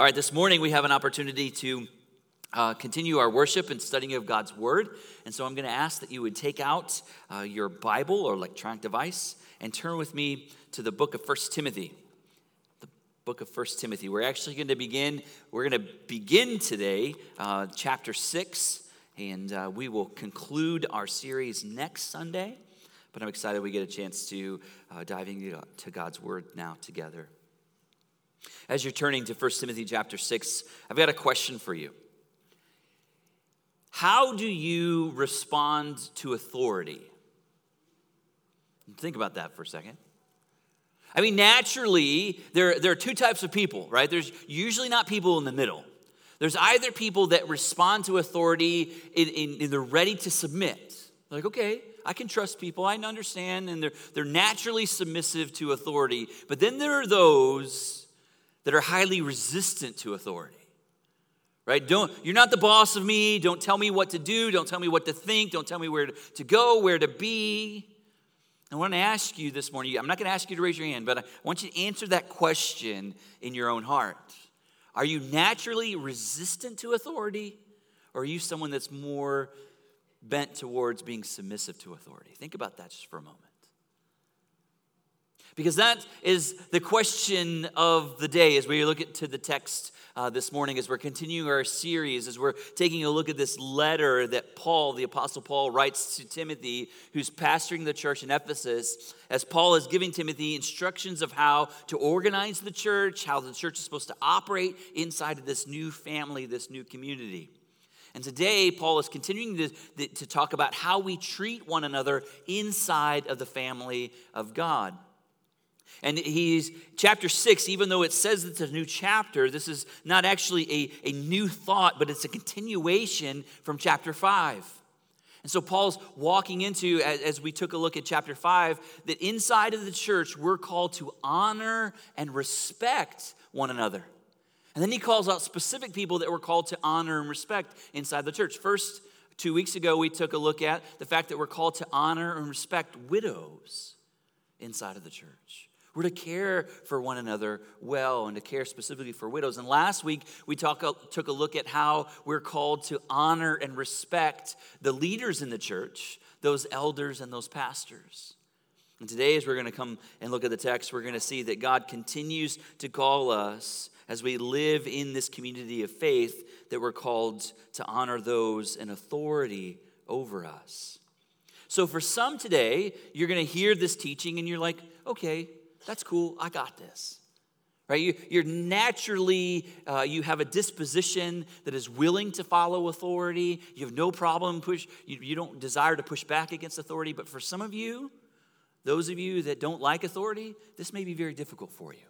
All right, this morning we have an opportunity to uh, continue our worship and studying of God's Word. And so I'm going to ask that you would take out uh, your Bible or electronic device and turn with me to the book of First Timothy. The book of First Timothy. We're actually going to begin, we're going to begin today, uh, chapter 6, and uh, we will conclude our series next Sunday. But I'm excited we get a chance to uh, dive into God's Word now together. As you're turning to 1 Timothy chapter 6, I've got a question for you. How do you respond to authority? Think about that for a second. I mean, naturally, there, there are two types of people, right? There's usually not people in the middle. There's either people that respond to authority and, they're ready to submit. They're Like, okay, I can trust people, I understand, and they're, they're naturally submissive to authority. But then there are those that are highly resistant to authority. Right? Don't you're not the boss of me. Don't tell me what to do. Don't tell me what to think. Don't tell me where to go, where to be. I want to ask you this morning. I'm not going to ask you to raise your hand, but I want you to answer that question in your own heart. Are you naturally resistant to authority, or are you someone that's more bent towards being submissive to authority? Think about that just for a moment. Because that is the question of the day as we look to the text uh, this morning, as we're continuing our series, as we're taking a look at this letter that Paul, the Apostle Paul, writes to Timothy, who's pastoring the church in Ephesus, as Paul is giving Timothy instructions of how to organize the church, how the church is supposed to operate inside of this new family, this new community. And today, Paul is continuing to, to talk about how we treat one another inside of the family of God. And he's, chapter six, even though it says it's a new chapter, this is not actually a, a new thought, but it's a continuation from chapter five. And so Paul's walking into, as, as we took a look at chapter five, that inside of the church, we're called to honor and respect one another. And then he calls out specific people that we're called to honor and respect inside the church. First, two weeks ago, we took a look at the fact that we're called to honor and respect widows inside of the church. We're to care for one another well and to care specifically for widows. And last week, we talk, took a look at how we're called to honor and respect the leaders in the church, those elders and those pastors. And today, as we're going to come and look at the text, we're going to see that God continues to call us as we live in this community of faith that we're called to honor those in authority over us. So, for some today, you're going to hear this teaching and you're like, okay, that's cool. I got this. Right? You, you're naturally, uh, you have a disposition that is willing to follow authority. You have no problem push, you, you don't desire to push back against authority. But for some of you, those of you that don't like authority, this may be very difficult for you.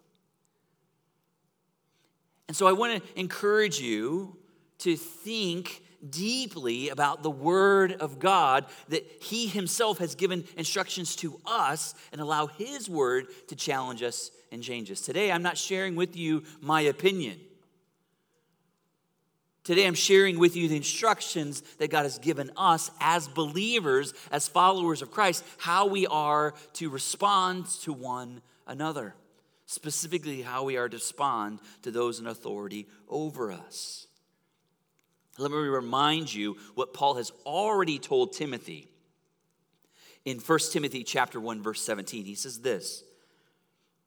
And so I want to encourage you to think deeply about the Word of God that He Himself has given instructions to us and allow His Word to challenge us and change us. Today, I'm not sharing with you my opinion. Today, I'm sharing with you the instructions that God has given us as believers, as followers of Christ, how we are to respond to one another, specifically, how we are to respond to those in authority over us. Let me remind you what Paul has already told Timothy. In 1 Timothy chapter 1 verse 17, he says this.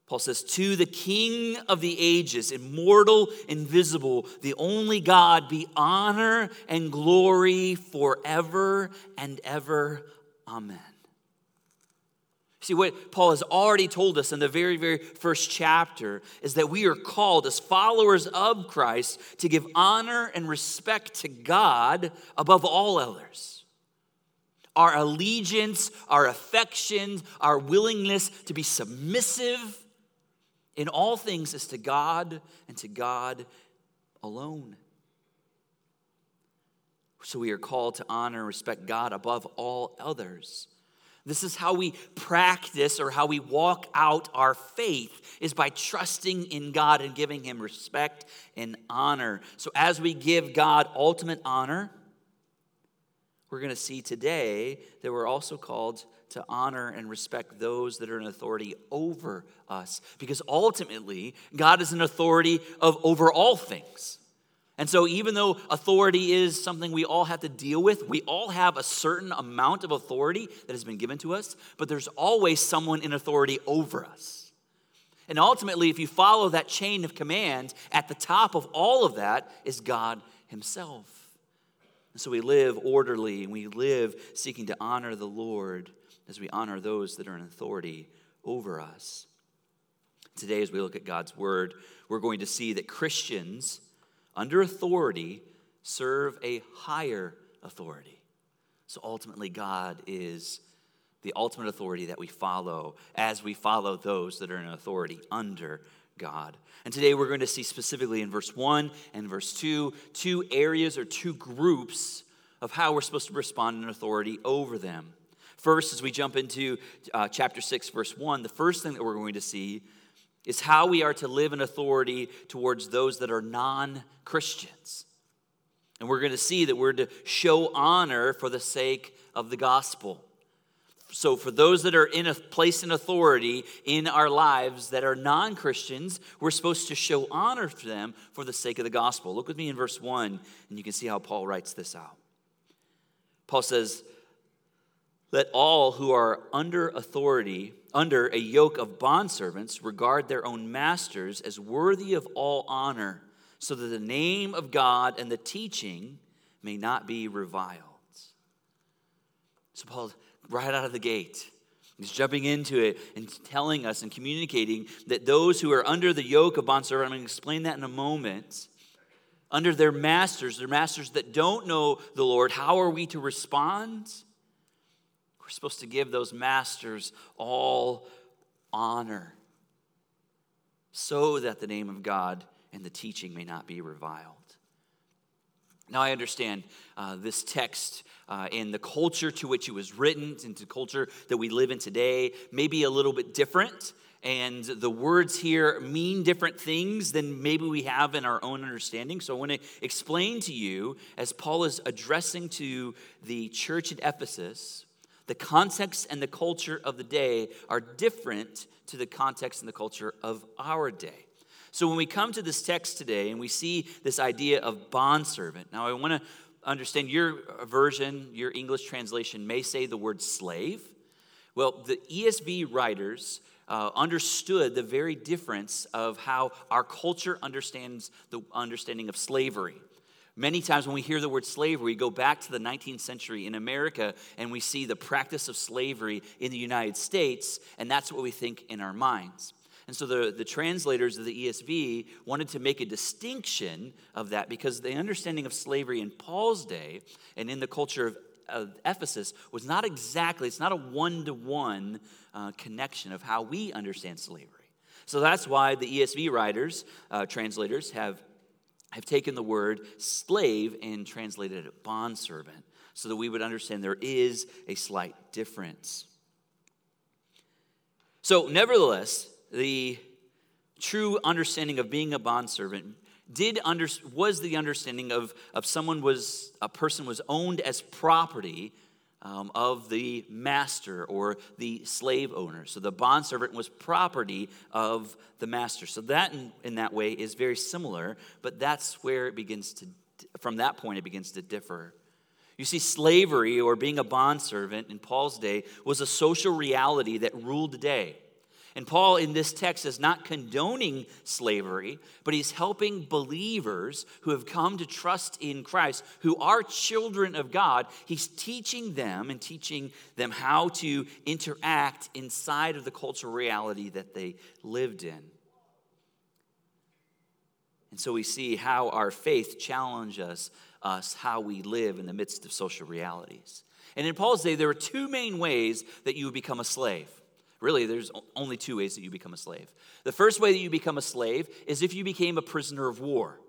Paul says, To the King of the ages, immortal, invisible, the only God, be honor and glory forever and ever. Amen. See, what Paul has already told us in the very, very first chapter is that we are called as followers of Christ to give honor and respect to God above all others. our allegiance, our affections, our willingness to be submissive in all things is to God and to God alone. So we are called to honor and respect God above all others. This is how we practice or how we walk out our faith is by trusting in God and giving him respect and honor. So as we give God ultimate honor, we're going to see today that we're also called to honor and respect those that are in authority over us because ultimately God is an authority of over all things. And so, even though authority is something we all have to deal with, we all have a certain amount of authority that has been given to us, but there's always someone in authority over us. And ultimately, if you follow that chain of command, at the top of all of that is God Himself. And so we live orderly and we live seeking to honor the Lord as we honor those that are in authority over us. Today, as we look at God's Word, we're going to see that Christians under authority serve a higher authority. So ultimately, God is the ultimate authority that we follow as we follow those that are in authority under God. And today we're going to see specifically in verse 1 and verse 2 two areas or two groups of how we're supposed to respond in authority over them. First, as we jump into uh, chapter 6, verse 1, the first thing that we're going to see is how we are to live in authority towards those that are non Christians. And we're going to see that we're to show honor for the sake of the gospel. So, for those that are in a place in authority in our lives that are non Christians, we're supposed to show honor to them for the sake of the gospel. Look with me in verse 1, and you can see how Paul writes this out. Paul says, Let all who are under authority under a yoke of bondservants regard their own masters as worthy of all honor, so that the name of God and the teaching may not be reviled. So, Paul, right out of the gate, he's jumping into it and telling us and communicating that those who are under the yoke of bondservant, I'm going to explain that in a moment, under their masters, their masters that don't know the Lord, how are we to respond? Supposed to give those masters all honor so that the name of God and the teaching may not be reviled. Now, I understand uh, this text uh, the culture to which it was written, into the culture that we live in today, may be a little bit different. And the words here mean different things than maybe we have in our own understanding. So I want to explain to you, as Paul is addressing to the church at Ephesus, the context and the culture of the day are different to the context and the culture of our day. So when we come to this text today and we see this idea of bondservant, now I want to understand your version, your English translation may say the word slave. Well, the ESV writers uh, understood the very difference of how our culture understands the understanding of slavery. Many times when we hear the word slavery, we go back to the 19th century in America and we see the practice of slavery in the United States, and that's what we think in our minds. And so the, the translators of the ESV wanted to make a distinction of that because the understanding of slavery in Paul's day and in the culture of, of Ephesus was not exactly, it's not a one to one connection of how we understand slavery. So that's why the ESV writers, uh, translators, have have taken the word slave and translated it bondservant so that we would understand there is a slight difference. So, nevertheless, the true understanding of being a bondservant did under, was the understanding of, of someone was a person was owned as property um, of the master or the slave owner. So the bondservant was property of the master. So that, in, in that way, is very similar, but that's where it begins to, from that point, it begins to differ. You see, slavery or being a bondservant in Paul's day was a social reality that ruled the day. And Paul in this text is not condoning slavery, but he's helping believers who have come to trust in Christ, who are children of God. He's teaching them and teaching them how to interact inside of the cultural reality that they lived in. And so we see how our faith challenges us, how we live in the midst of social realities. And in Paul's day, there were two main ways that you would become a slave. Really, there's only two ways that you become a slave. The first way that you become a slave is if you became a prisoner of war.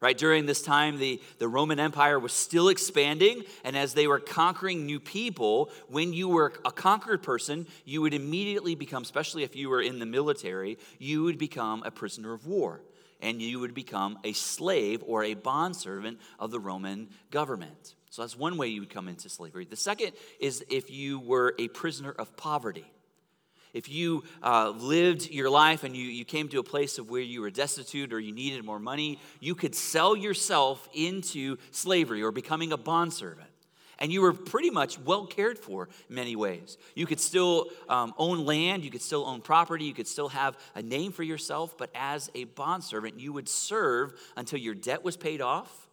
Right, during this time, the, the Roman Empire was still expanding, and as they were conquering new people, when you were a conquered person, you would immediately become, especially if you were in the military, you would become a prisoner of war, and you would become a slave or a bondservant of the Roman government. So that's one way you would come into slavery. The second is if you were a prisoner of poverty if you uh, lived your life and you, you came to a place of where you were destitute or you needed more money, you could sell yourself into slavery or becoming a bondservant. And you were pretty much well cared for in many ways. You could still um, own land, you could still own property, you could still have a name for yourself, but as a bondservant, you would serve until your debt was paid off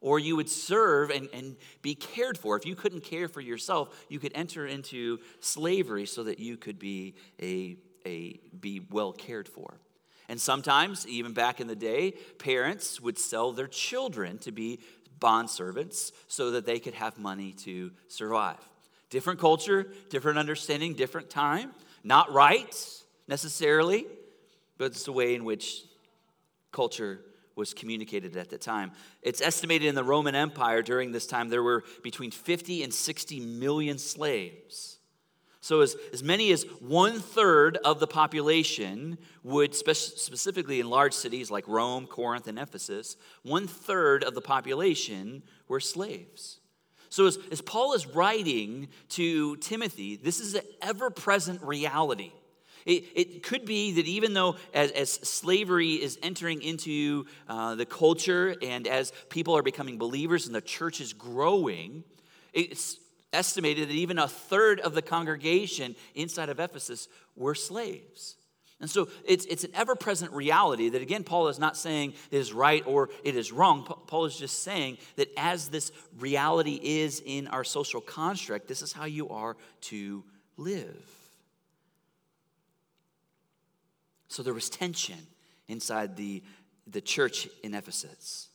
or you would serve and, and be cared for. If you couldn't care for yourself, you could enter into slavery so that you could be a, a be well cared for. And sometimes, even back in the day, parents would sell their children to be bond servants so that they could have money to survive. Different culture, different understanding, different time. Not right necessarily, but it's the way in which culture was communicated at the time. It's estimated in the Roman Empire during this time there were between 50 and 60 million slaves. So, as, as many as one third of the population would, spe- specifically in large cities like Rome, Corinth, and Ephesus, one third of the population were slaves. So, as, as Paul is writing to Timothy, this is an ever present reality. It, it could be that even though as, as slavery is entering into uh, the culture and as people are becoming believers and the church is growing, it's estimated that even a third of the congregation inside of Ephesus were slaves. And so it's, it's an ever present reality that, again, Paul is not saying it is right or it is wrong. Paul is just saying that as this reality is in our social construct, this is how you are to live. So there was tension inside the, the church in Ephesus.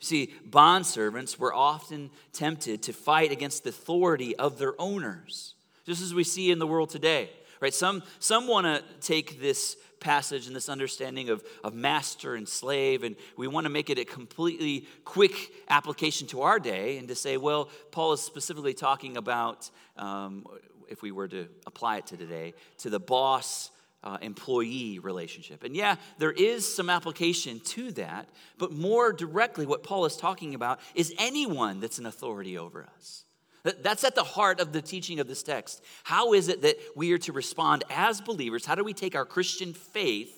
See, bondservants were often tempted to fight against the authority of their owners, just as we see in the world today. Right? Some, some want to take this passage and this understanding of, of master and slave, and we want to make it a completely quick application to our day and to say, well, Paul is specifically talking about, um, if we were to apply it to today, to the boss uh, employee relationship. And yeah, there is some application to that, but more directly, what Paul is talking about is anyone that's an authority over us. That's at the heart of the teaching of this text. How is it that we are to respond as believers? How do we take our Christian faith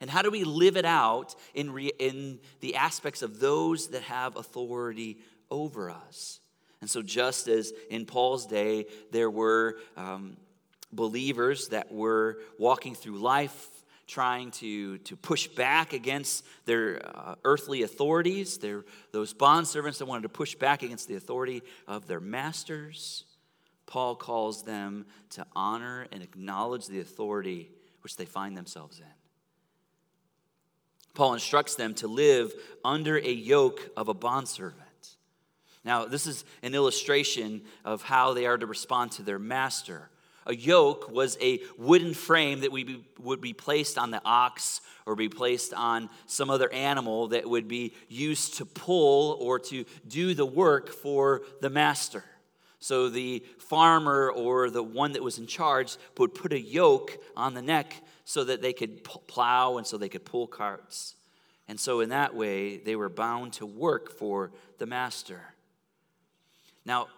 and how do we live it out in, re- in the aspects of those that have authority over us? And so, just as in Paul's day, there were um, believers that were walking through life trying to, to push back against their uh, earthly authorities, their, those bondservants that wanted to push back against the authority of their masters. Paul calls them to honor and acknowledge the authority which they find themselves in. Paul instructs them to live under a yoke of a bondservant. Now, this is an illustration of how they are to respond to their master a yoke was a wooden frame that be, would be placed on the ox or be placed on some other animal that would be used to pull or to do the work for the master. So the farmer or the one that was in charge would put a yoke on the neck so that they could plow and so they could pull carts. And so, in that way, they were bound to work for the master. Now,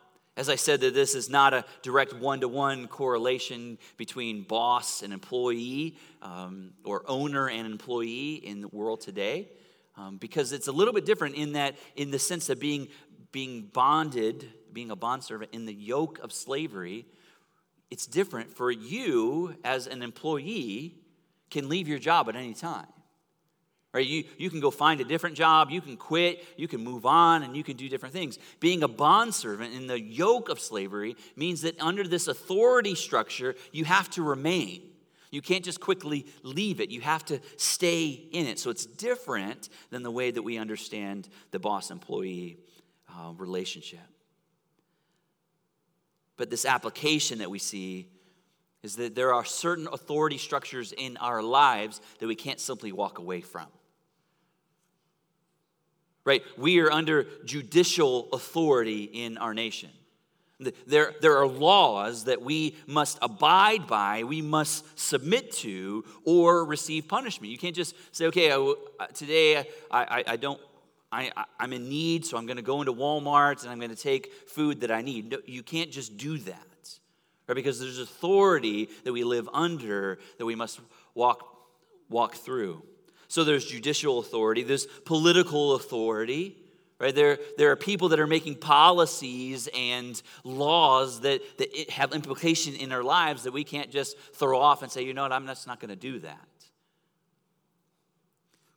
as I said, that this is not a direct one to one correlation between boss and employee um, or owner and employee in the world today, um, because it's a little bit different in that, in the sense of being, being bonded, being a bondservant in the yoke of slavery, it's different for you as an employee can leave your job at any time. Right? You, you can go find a different job, you can quit, you can move on, and you can do different things. Being a bondservant in the yoke of slavery means that under this authority structure, you have to remain. You can't just quickly leave it. You have to stay in it. So it's different than the way that we understand the boss employee uh, relationship. But this application that we see is that there are certain authority structures in our lives that we can't simply walk away from. Right? We are under judicial authority in our nation. There, there are laws that we must abide by, we must submit to, or receive punishment. You can't just say, okay, I, today I, I, I don't, I, I'm in need, so I'm going to go into Walmart and I'm going to take food that I need. No, you can't just do that, right? Because there's authority that we live under that we must walk, walk through. So there's judicial authority, there's political authority, right? There, there are people that are making policies and laws that, that have implication in our lives that we can't just throw off and say, you know what, I'm just not going to do that.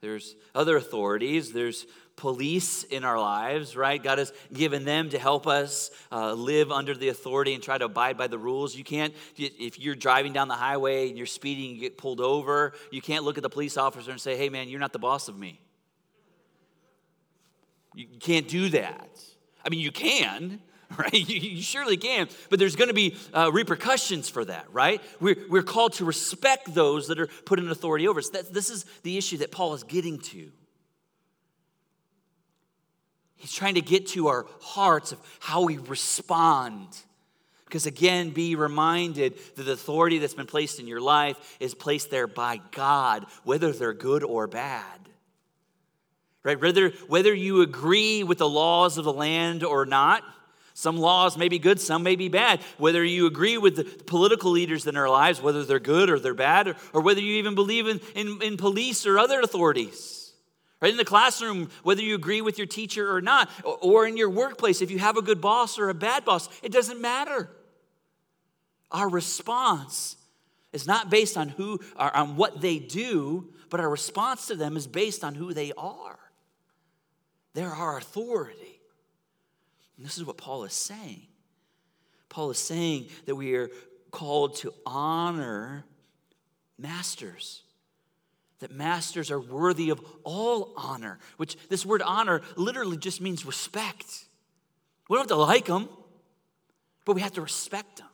There's other authorities. There's police in our lives, right? God has given them to help us uh, live under the authority and try to abide by the rules. You can't, if you're driving down the highway and you're speeding you get pulled over, you can't look at the police officer and say, hey, man, you're not the boss of me. You can't do that. I mean, you can, right? You, you surely can, but there's going to be uh, repercussions for that, right? We're, we're called to respect those that are put in authority over us. That, this is the issue that Paul is getting to. He's trying to get to our hearts of how we respond. Because again, be reminded that the authority that's been placed in your life is placed there by God, whether they're good or bad. Right? Whether, whether you agree with the laws of the land or not, some laws may be good, some may be bad. Whether you agree with the political leaders in our lives, whether they're good or they're bad, or, or whether you even believe in, in, in police or other authorities. Right in the classroom, whether you agree with your teacher or not, or in your workplace, if you have a good boss or a bad boss, it doesn't matter. Our response is not based on who or on what they do, but our response to them is based on who they are. They're our authority. And this is what Paul is saying. Paul is saying that we are called to honor masters that masters are worthy of all honor, which this word honor literally just means respect. We don't have to like them, but we have to respect them.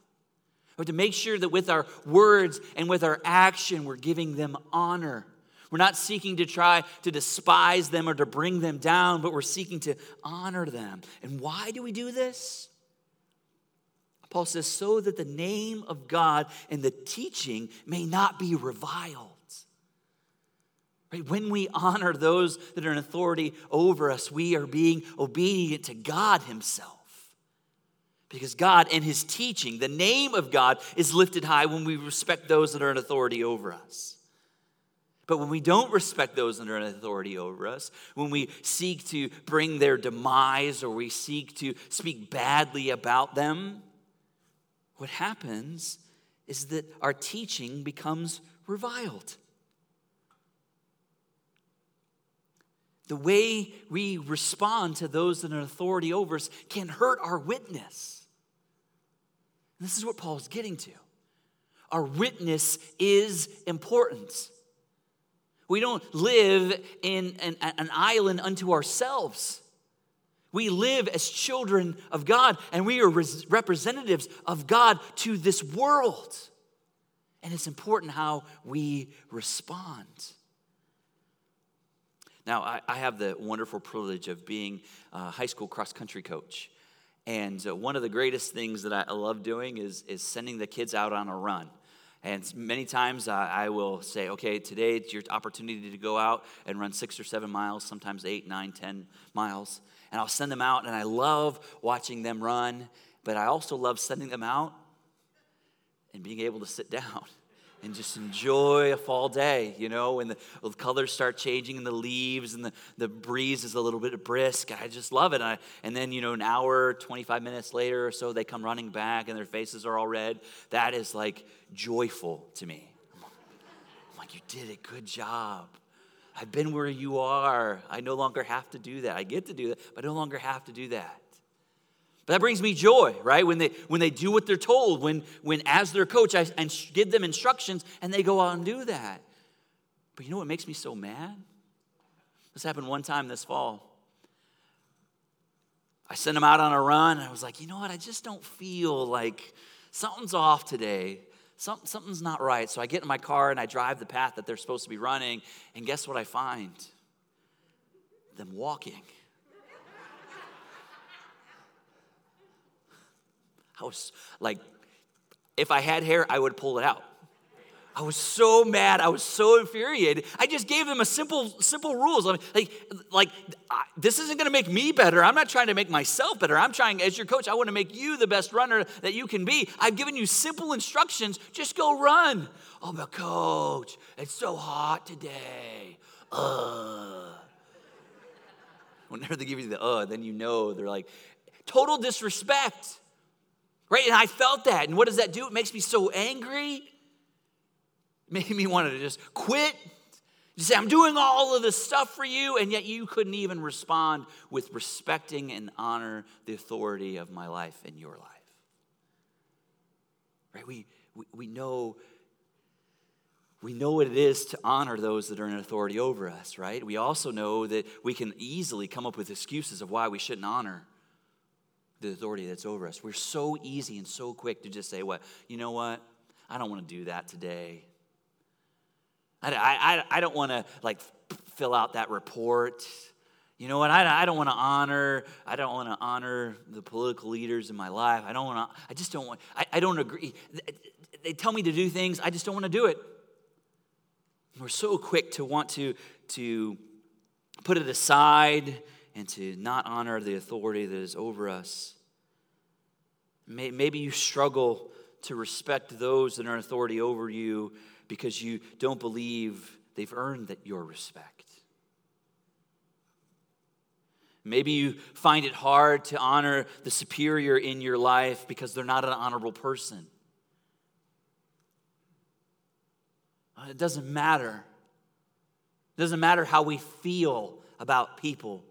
We have to make sure that with our words and with our action, we're giving them honor. We're not seeking to try to despise them or to bring them down, but we're seeking to honor them. And why do we do this? Paul says, so that the name of God and the teaching may not be reviled. Right? When we honor those that are in authority over us, we are being obedient to God Himself. Because God and His teaching, the name of God, is lifted high when we respect those that are in authority over us. But when we don't respect those that are in authority over us, when we seek to bring their demise or we seek to speak badly about them, what happens is that our teaching becomes reviled. The way we respond to those that are in authority over us can hurt our witness. This is what Paul is getting to. Our witness is important. We don't live in an, an island unto ourselves. We live as children of God, and we are representatives of God to this world. And it's important how we respond. Now, I, I have the wonderful privilege of being a high school cross country coach. And uh, one of the greatest things that I love doing is, is sending the kids out on a run. And many times I will say, okay, today it's your opportunity to go out and run six or seven miles, sometimes eight, nine, ten miles. And I'll send them out, and I love watching them run, but I also love sending them out and being able to sit down and just enjoy a fall day, you know, when the, colors start changing and the leaves and the, the breeze is a little bit brisk. I just love it. And, I, and then, you know, an hour, 25 minutes later or so, they come running back and their faces are all red. That is like joyful to me. I'm like, you did a good job. I've been where you are. I no longer have to do that. I get to do that, but I no longer have to do that. But that brings me joy, right? When they when they do what they're told, when when as their coach I and give them instructions and they go out and do that. But you know what makes me so mad? This happened one time this fall. I sent them out on a run. And I was like, you know what? I just don't feel like something's off today. Some, something's not right. So I get in my car and I drive the path that they're supposed to be running. And guess what I find? Them walking. I was like, if I had hair, I would pull it out. I was so mad. I was so infuriated. I just gave them a simple, simple rules. I mean, like, like I, this isn't going to make me better. I'm not trying to make myself better. I'm trying, as your coach, I want to make you the best runner that you can be. I've given you simple instructions. Just go run. Oh, but coach, it's so hot today. Uh. Whenever they give you the uh, then you know they're like total disrespect. Right? And I felt that. And what does that do? It makes me so angry It made me want to just quit. You say, I'm doing all of this stuff for you, and yet you couldn't even respond with respecting and honor the authority of my life in your life. Right? We, we, we know we know what it is to honor those that are in authority over us, right? We also know that we can easily come up with excuses of why we shouldn't honor the authority that's over us. We're so easy and so quick to just say, what, you know what? I don't want to do that today. I, I, I don't want to like fill out that report. You know what? I, I don't want to honor. I don't want to honor the political leaders in my life. I don't want to. I just don't want. I, I don't agree. They tell me to do things. I just don't want to do it. We're so quick to want to to put it aside and to not honor the authority that is over us. Maybe you struggle to respect those that are in authority over you because you don't believe they've earned that your respect. Maybe you find it hard to honor the superior in your life because they're not an honorable person. Uh, it doesn't matter. It doesn't matter how we feel about people.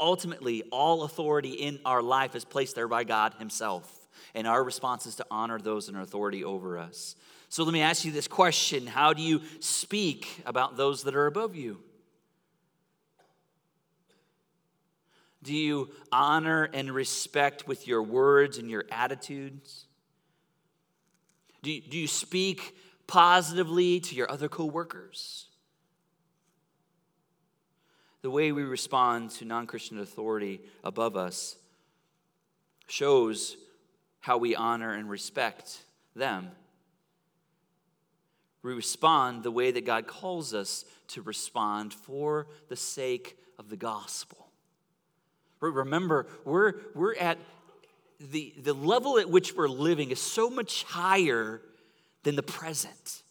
Ultimately, all authority in our life is placed there by God Himself, and our response is to honor those in authority over us. So let me ask you this question How do you speak about those that are above you? Do you honor and respect with your words and your attitudes? Do you, do you speak positively to your other coworkers? The way we respond to non Christian authority above us shows how we honor and respect them we respond the way that God calls us to respond for the sake of the gospel. Remember, we're, we're at the, the level at which we're living is so much higher than the present.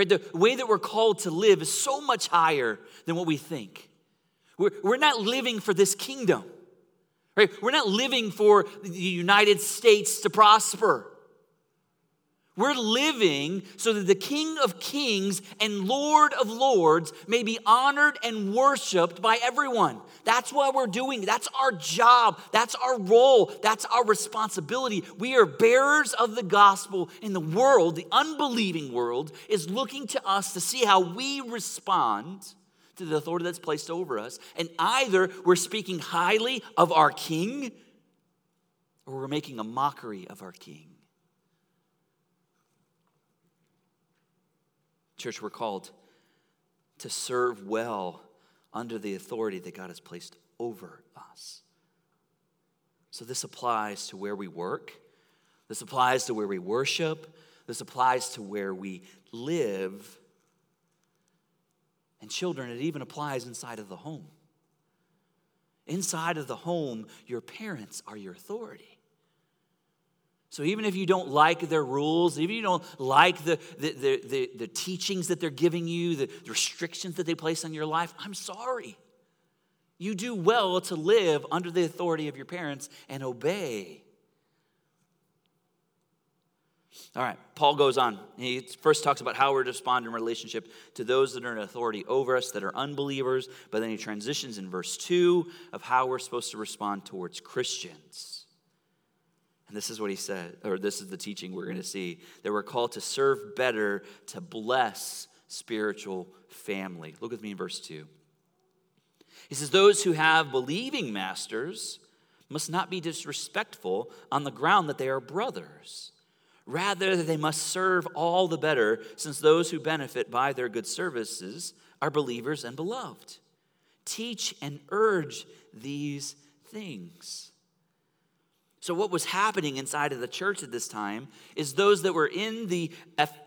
Right? The way that we're called to live is so much higher than what we think. We're, we're not living for this kingdom. Right? We're not living for the United States to prosper. We're living so that the King of Kings and Lord of Lords may be honored and worshiped by everyone. That's what we're doing. That's our job. That's our role. That's our responsibility. We are bearers of the gospel in the world. The unbelieving world is looking to us to see how we respond to the authority that's placed over us. And either we're speaking highly of our King or we're making a mockery of our King. Church, we're called to serve well under the authority that God has placed over us. So this applies to where we work, this applies to where we worship, this applies to where we live. And children, it even applies inside of the home. Inside of the home, your parents are your authority. So even if you don't like their rules, even if you don't like the, the, the, the, the teachings that they're giving you, the restrictions that they place on your life, I'm sorry. You do well to live under the authority of your parents and obey. All right, Paul goes on. He first talks about how we're respond in relationship to those that are in authority over us, that are unbelievers, but then he transitions in verse 2 of how we're supposed to respond towards Christians. And this is what he said, or this is the teaching we're going to see that we're called to serve better, to bless spiritual family. Look with me in verse 2. He says, Those who have believing masters must not be disrespectful on the ground that they are brothers. Rather, they must serve all the better, since those who benefit by their good services are believers and beloved. Teach and urge these things. So, what was happening inside of the church at this time is those that were in the,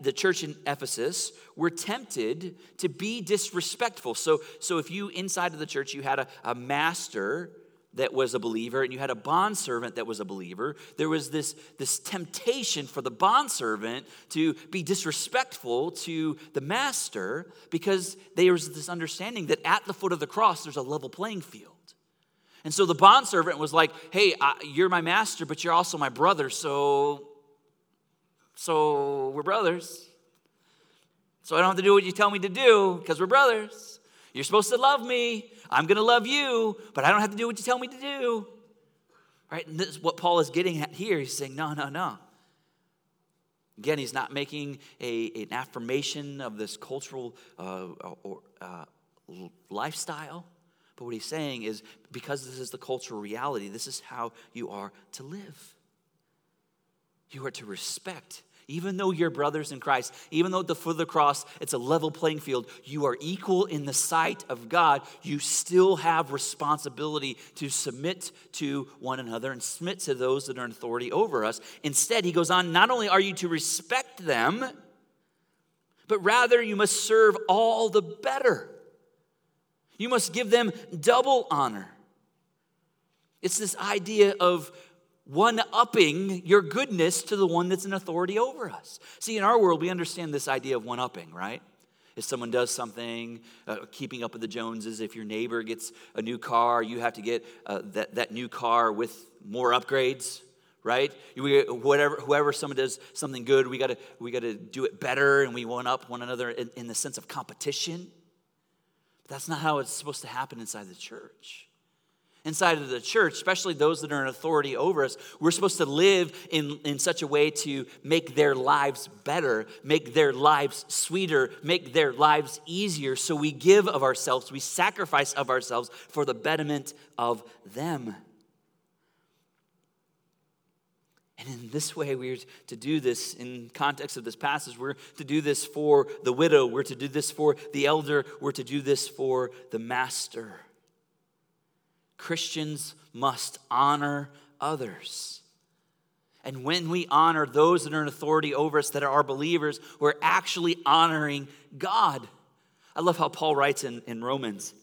the church in Ephesus were tempted to be disrespectful. So, so if you inside of the church, you had a, a master that was a believer and you had a bondservant that was a believer, there was this, this temptation for the bondservant to be disrespectful to the master because there was this understanding that at the foot of the cross, there's a level playing field. And so the bondservant was like, hey, I, you're my master, but you're also my brother, so, so we're brothers. So I don't have to do what you tell me to do because we're brothers. You're supposed to love me. I'm going to love you, but I don't have to do what you tell me to do. Right? And this is what Paul is getting at here. He's saying, no, no, no. Again, he's not making a, an affirmation of this cultural uh, or, uh, lifestyle. But what he's saying is because this is the cultural reality, this is how you are to live. You are to respect. Even though you're brothers in Christ, even though at the foot of the cross it's a level playing field, you are equal in the sight of God. You still have responsibility to submit to one another and submit to those that are in authority over us. Instead, he goes on, not only are you to respect them, but rather you must serve all the better. You must give them double honor. It's this idea of one upping your goodness to the one that's in authority over us. See, in our world, we understand this idea of one upping, right? If someone does something, uh, keeping up with the Joneses, if your neighbor gets a new car, you have to get uh, that, that new car with more upgrades, right? We, whatever, whoever someone does something good, we gotta, we gotta do it better and we one up one another in, in the sense of competition. But that's not how it's supposed to happen inside the church. Inside of the church, especially those that are in authority over us, we're supposed to live in, in such a way to make their lives better, make their lives sweeter, make their lives easier. So we give of ourselves, we sacrifice of ourselves for the betterment of them. And in this way, we're to do this in context of this passage. We're to do this for the widow. We're to do this for the elder. We're to do this for the master. Christians must honor others. And when we honor those that are in authority over us that are our believers, we're actually honoring God. I love how Paul writes in, in Romans.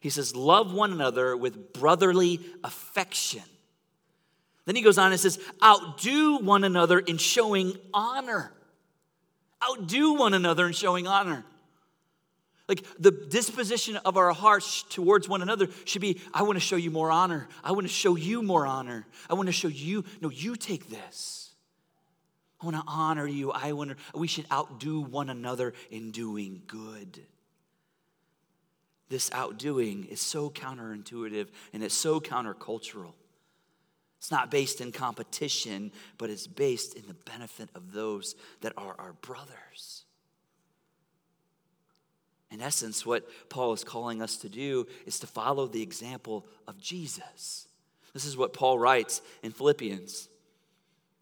He says, Love one another with brotherly affection. Then he goes on and says, outdo one another in showing honor. Outdo one another in showing honor. Like the disposition of our hearts towards one another should be I want to show you more honor. I want to show you more honor. I want to show you, no, you take this. I want to honor you. I want to, we should outdo one another in doing good. This outdoing is so counterintuitive and it's so countercultural. It's not based in competition, but it's based in the benefit of those that are our brothers. In essence, what Paul is calling us to do is to follow the example of Jesus. This is what Paul writes in Philippians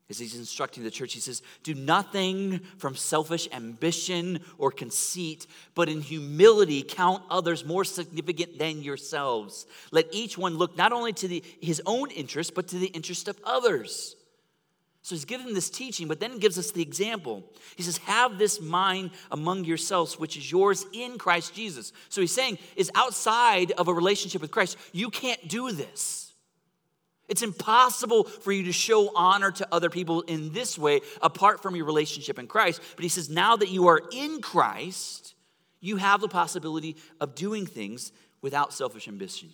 as he's instructing the church, he says, Do nothing from selfish ambition or conceit, but in humility count others more significant than yourselves. Let each one look not only to the, his own interest, but to the interest of others. So he's giving this teaching, but then he gives us the example. He says, Have this mind among yourselves, which is yours in Christ Jesus. So he's saying, is outside of a relationship with Christ, you can't do this. It's impossible for you to show honor to other people in this way apart from your relationship in Christ. But he says, now that you are in Christ, you have the possibility of doing things without selfish ambition.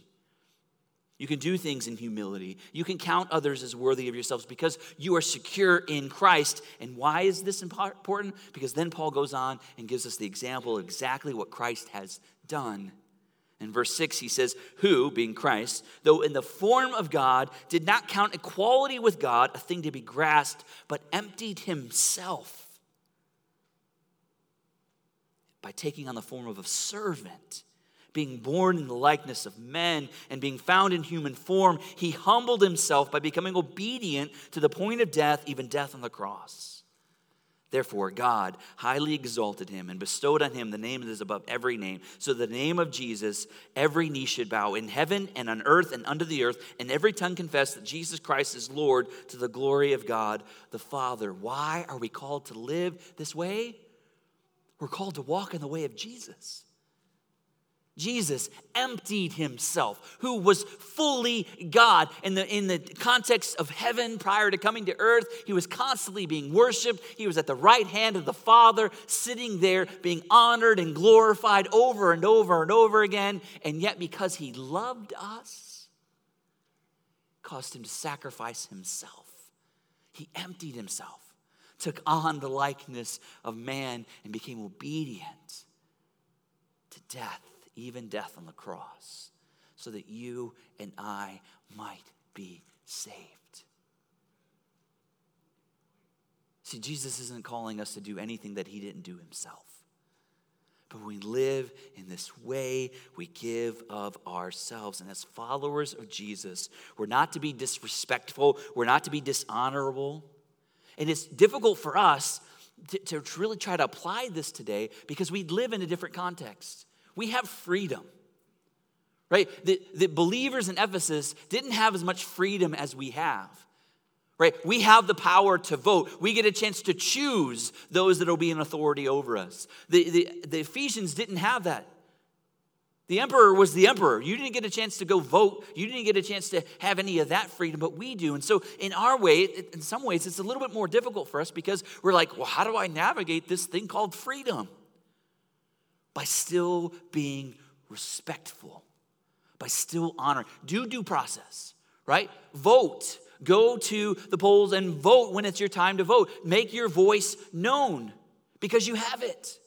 You can do things in humility. You can count others as worthy of yourselves because you are secure in Christ. And why is this important? Because then Paul goes on and gives us the example of exactly what Christ has done in verse 6, he says, Who, being Christ, though in the form of God, did not count equality with God a thing to be grasped, but emptied himself by taking on the form of a servant, being born in the likeness of men and being found in human form, he humbled himself by becoming obedient to the point of death, even death on the cross. Therefore, God highly exalted him and bestowed on him the name that is above every name. So, the name of Jesus, every knee should bow in heaven and on earth and under the earth, and every tongue confess that Jesus Christ is Lord to the glory of God the Father. Why are we called to live this way? We're called to walk in the way of Jesus. Jesus emptied himself, who was fully God. In the, in the context of heaven prior to coming to earth, he was constantly being worshiped. He was at the right hand of the Father, sitting there, being honored and glorified over and over and over again. And yet, because he loved us, caused him to sacrifice himself. He emptied himself, took on the likeness of man, and became obedient to death even death on the cross, so that you and I might be saved. See, Jesus isn't calling us to do anything that he didn't do himself. But we live in this way, we give of ourselves. And as followers of Jesus, we're not to be disrespectful, we're not to be dishonorable. And it's difficult for us to, to really try to apply this today because we live in a different context. We have freedom. Right? The, the believers in Ephesus didn't have as much freedom as we have. Right? We have the power to vote. We get a chance to choose those that will be in authority over us. The, the, the Ephesians didn't have that. The emperor was the emperor. You didn't get a chance to go vote. You didn't get a chance to have any of that freedom, but we do. And so, in our way, in some ways, it's a little bit more difficult for us because we're like, well, how do I navigate this thing called freedom? By still being respectful, by still honoring. Do due process, right? Vote. Go to the polls and vote when it's your time to vote. Make your voice known because you have it.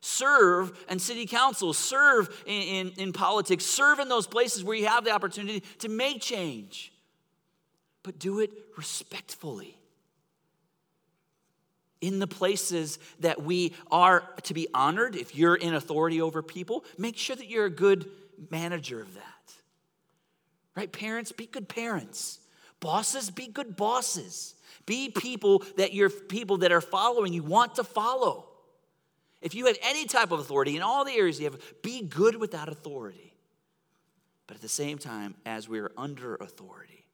Serve in city council, serve in, in, in politics, serve in those places where you have the opportunity to make change. But do it respectfully in the places that we are to be honored, if you're in authority over people, make sure that you're a good manager of that. Right? Parents, be good parents. Bosses, be good bosses. Be people that you're people that are following you want to follow. If you have any type of authority in all the areas you have, be good with that authority. But at the same time, as we're under authority,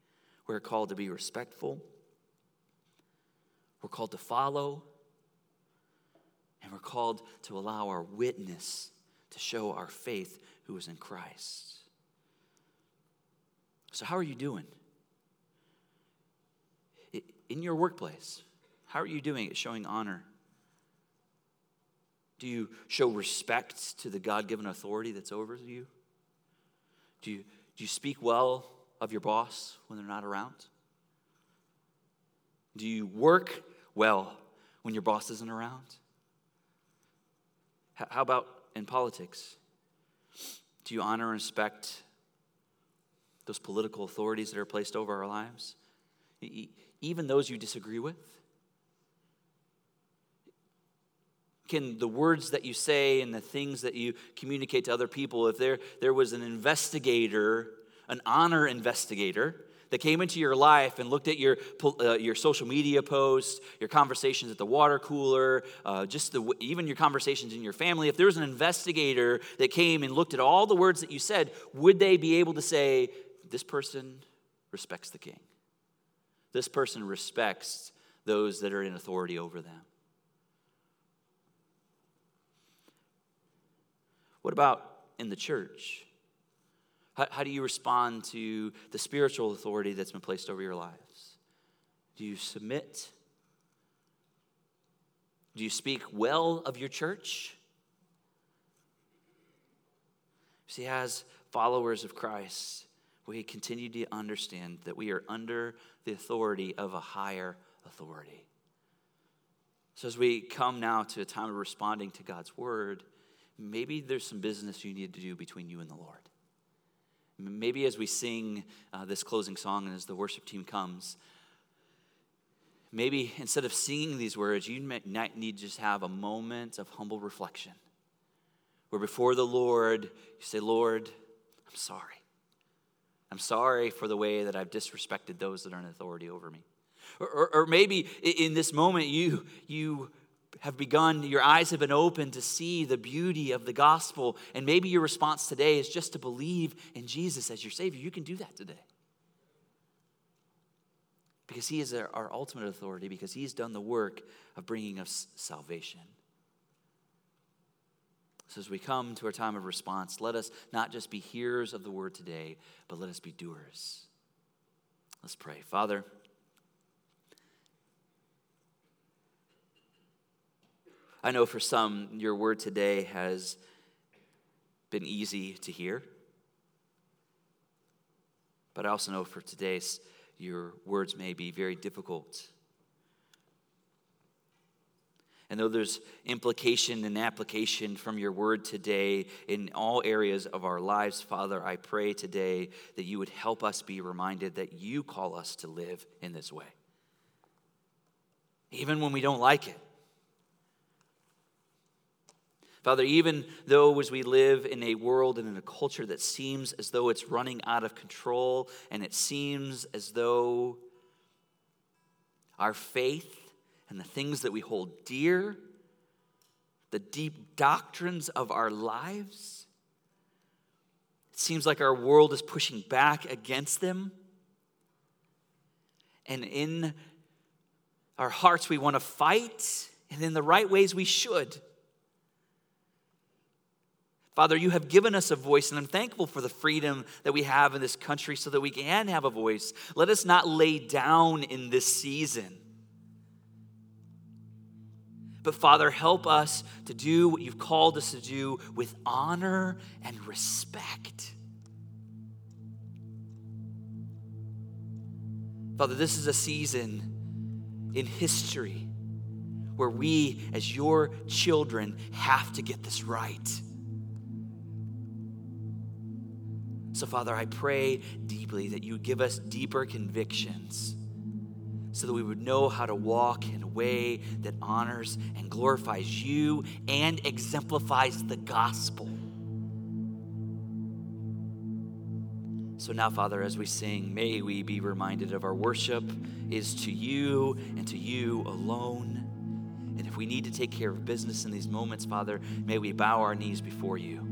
we're called to be respectful we're called to follow, and we're called to allow our witness to show our faith who is in Christ. So, how are you doing? In your workplace, how are you doing at showing honor? Do you show respect to the God given authority that's over you? Do you, do you speak well of your boss when they're not around? Do you work well when your boss isn't around? How about in politics? Do you honor and respect those political authorities that are placed over our lives? Even those you disagree with? Can the words that you say and the things that you communicate to other people, if there, there was an investigator, an honor investigator, that came into your life and looked at your, uh, your social media posts, your conversations at the water cooler, uh, just the, even your conversations in your family, if there was an investigator that came and looked at all the words that you said, would they be able to say, this person respects the king? This person respects those that are in authority over them. What about in the church? How, how do you respond to the spiritual authority that's been placed over your lives? Do you submit? Do you speak well of your church? See, as followers of Christ, we continue to understand that we are under the authority of a higher authority. So, as we come now to a time of responding to God's word, maybe there's some business you need to do between you and the Lord. Maybe as we sing uh, this closing song and as the worship team comes, maybe instead of singing these words, you might need to just have a moment of humble reflection where before the Lord, you say, Lord, I'm sorry. I'm sorry for the way that I've disrespected those that are in authority over me. Or, or, or, maybe in this moment, you, you have begun, your eyes have been opened to see the beauty of the gospel, and maybe your response today is just to believe in Jesus as your Savior. You can do that today. Because He is our, ultimate authority, because He's done the work of bringing us salvation. So, as we come to our time of response, let us not just be hearers of the word today, but let us be doers. Let's pray. Father, I know for some, your word today has been easy to hear. But I also know for today's, your words may be very difficult. And though there's implication and application from your word today in all areas of our lives, Father, I pray today that you would help us be reminded that you call us to live in this way. Even when we don't like it. Father, even though as we live in a world and in a culture that seems as though it's running out of control, and it seems as though our faith and the things that we hold dear, the deep doctrines of our lives, it seems like our world is pushing back against them. And in our hearts, we want to fight, and in the right ways, we should. Father, you have given us a voice, and I'm thankful for the freedom that we have in this country so that we can have a voice. Let us not lay down in this season. But Father, help us to do what you've called us to do with honor and respect. Father, this is a season in history where we, as your children, have to get this right. So, Father, I pray deeply that you give us deeper convictions so that we would know how to walk in a way that honors and glorifies you and exemplifies the gospel. So now, Father, as we sing, may we be reminded of our worship is to you and to you alone. And if we need to take care of business in these moments, Father, may we bow our knees before you